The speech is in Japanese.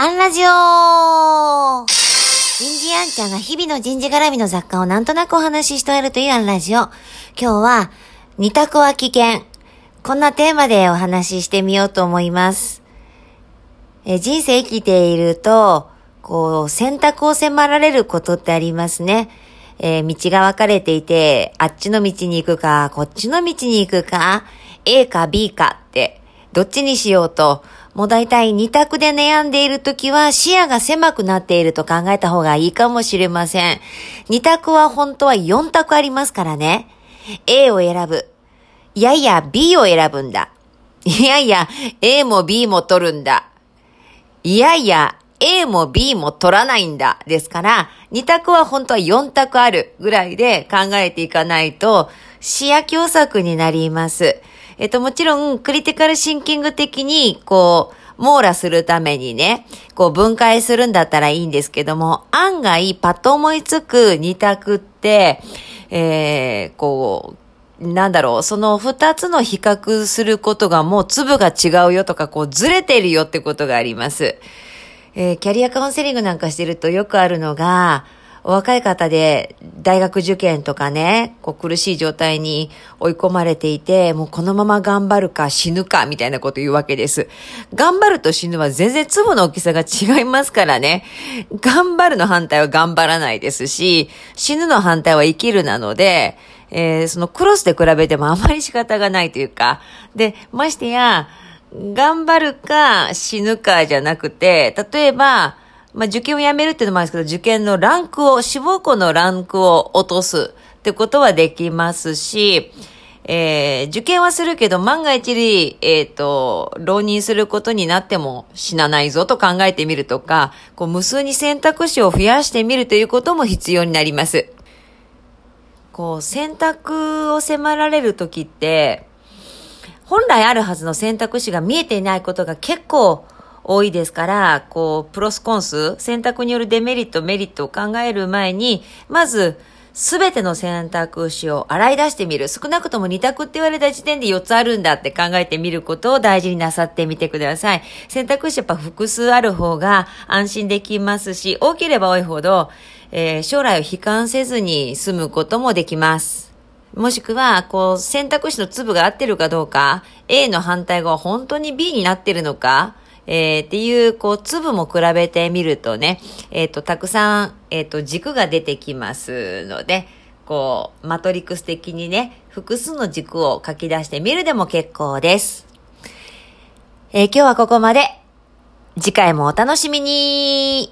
アンラジオ人事アンちゃんが日々の人事絡みの雑貨をなんとなくお話ししているというアンラジオ。今日は、二択は危険。こんなテーマでお話ししてみようと思います。え人生生きていると、こう、選択を迫られることってありますね。えー、道が分かれていて、あっちの道に行くか、こっちの道に行くか、A か B かって、どっちにしようと、もう大体二択で悩んでいるときは視野が狭くなっていると考えた方がいいかもしれません。二択は本当は四択ありますからね。A を選ぶ。いやいや B を選ぶんだ。いやいや A も B も取るんだ。いやいや A も B も取らないんだ。ですから、二択は本当は四択あるぐらいで考えていかないと視野狭窄になります。えっと、もちろん、クリティカルシンキング的に、こう、網羅するためにね、こう分解するんだったらいいんですけども、案外パッと思いつく二択って、えー、こう、なんだろう、その二つの比較することがもう粒が違うよとか、こうずれてるよってことがあります。えー、キャリアカウンセリングなんかしてるとよくあるのが、お若い方で大学受験とかね、こう苦しい状態に追い込まれていて、もうこのまま頑張るか死ぬかみたいなこと言うわけです。頑張ると死ぬは全然粒の大きさが違いますからね。頑張るの反対は頑張らないですし、死ぬの反対は生きるなので、えー、そのクロスで比べてもあまり仕方がないというか、で、ましてや、頑張るか死ぬかじゃなくて、例えば、まあ、受験をやめるっていうのもあるんですけど、受験のランクを、志望校のランクを落とすってことはできますし、えー、受験はするけど、万が一に、えっ、ー、と、浪人することになっても死なないぞと考えてみるとか、こう、無数に選択肢を増やしてみるということも必要になります。こう、選択を迫られるときって、本来あるはずの選択肢が見えていないことが結構多いですから、こう、プロスコンス、選択によるデメリット、メリットを考える前に、まず、すべての選択肢を洗い出してみる。少なくとも2択って言われた時点で4つあるんだって考えてみることを大事になさってみてください。選択肢やっぱ複数ある方が安心できますし、多ければ多いほど、えー、将来を悲観せずに済むこともできます。もしくは、こう、選択肢の粒が合ってるかどうか、A の反対側本当に B になってるのか、えー、っていう、こう、粒も比べてみるとね、えっ、ー、と、たくさん、えっ、ー、と、軸が出てきますので、こう、マトリックス的にね、複数の軸を書き出してみるでも結構です。え今日はここまで。次回もお楽しみに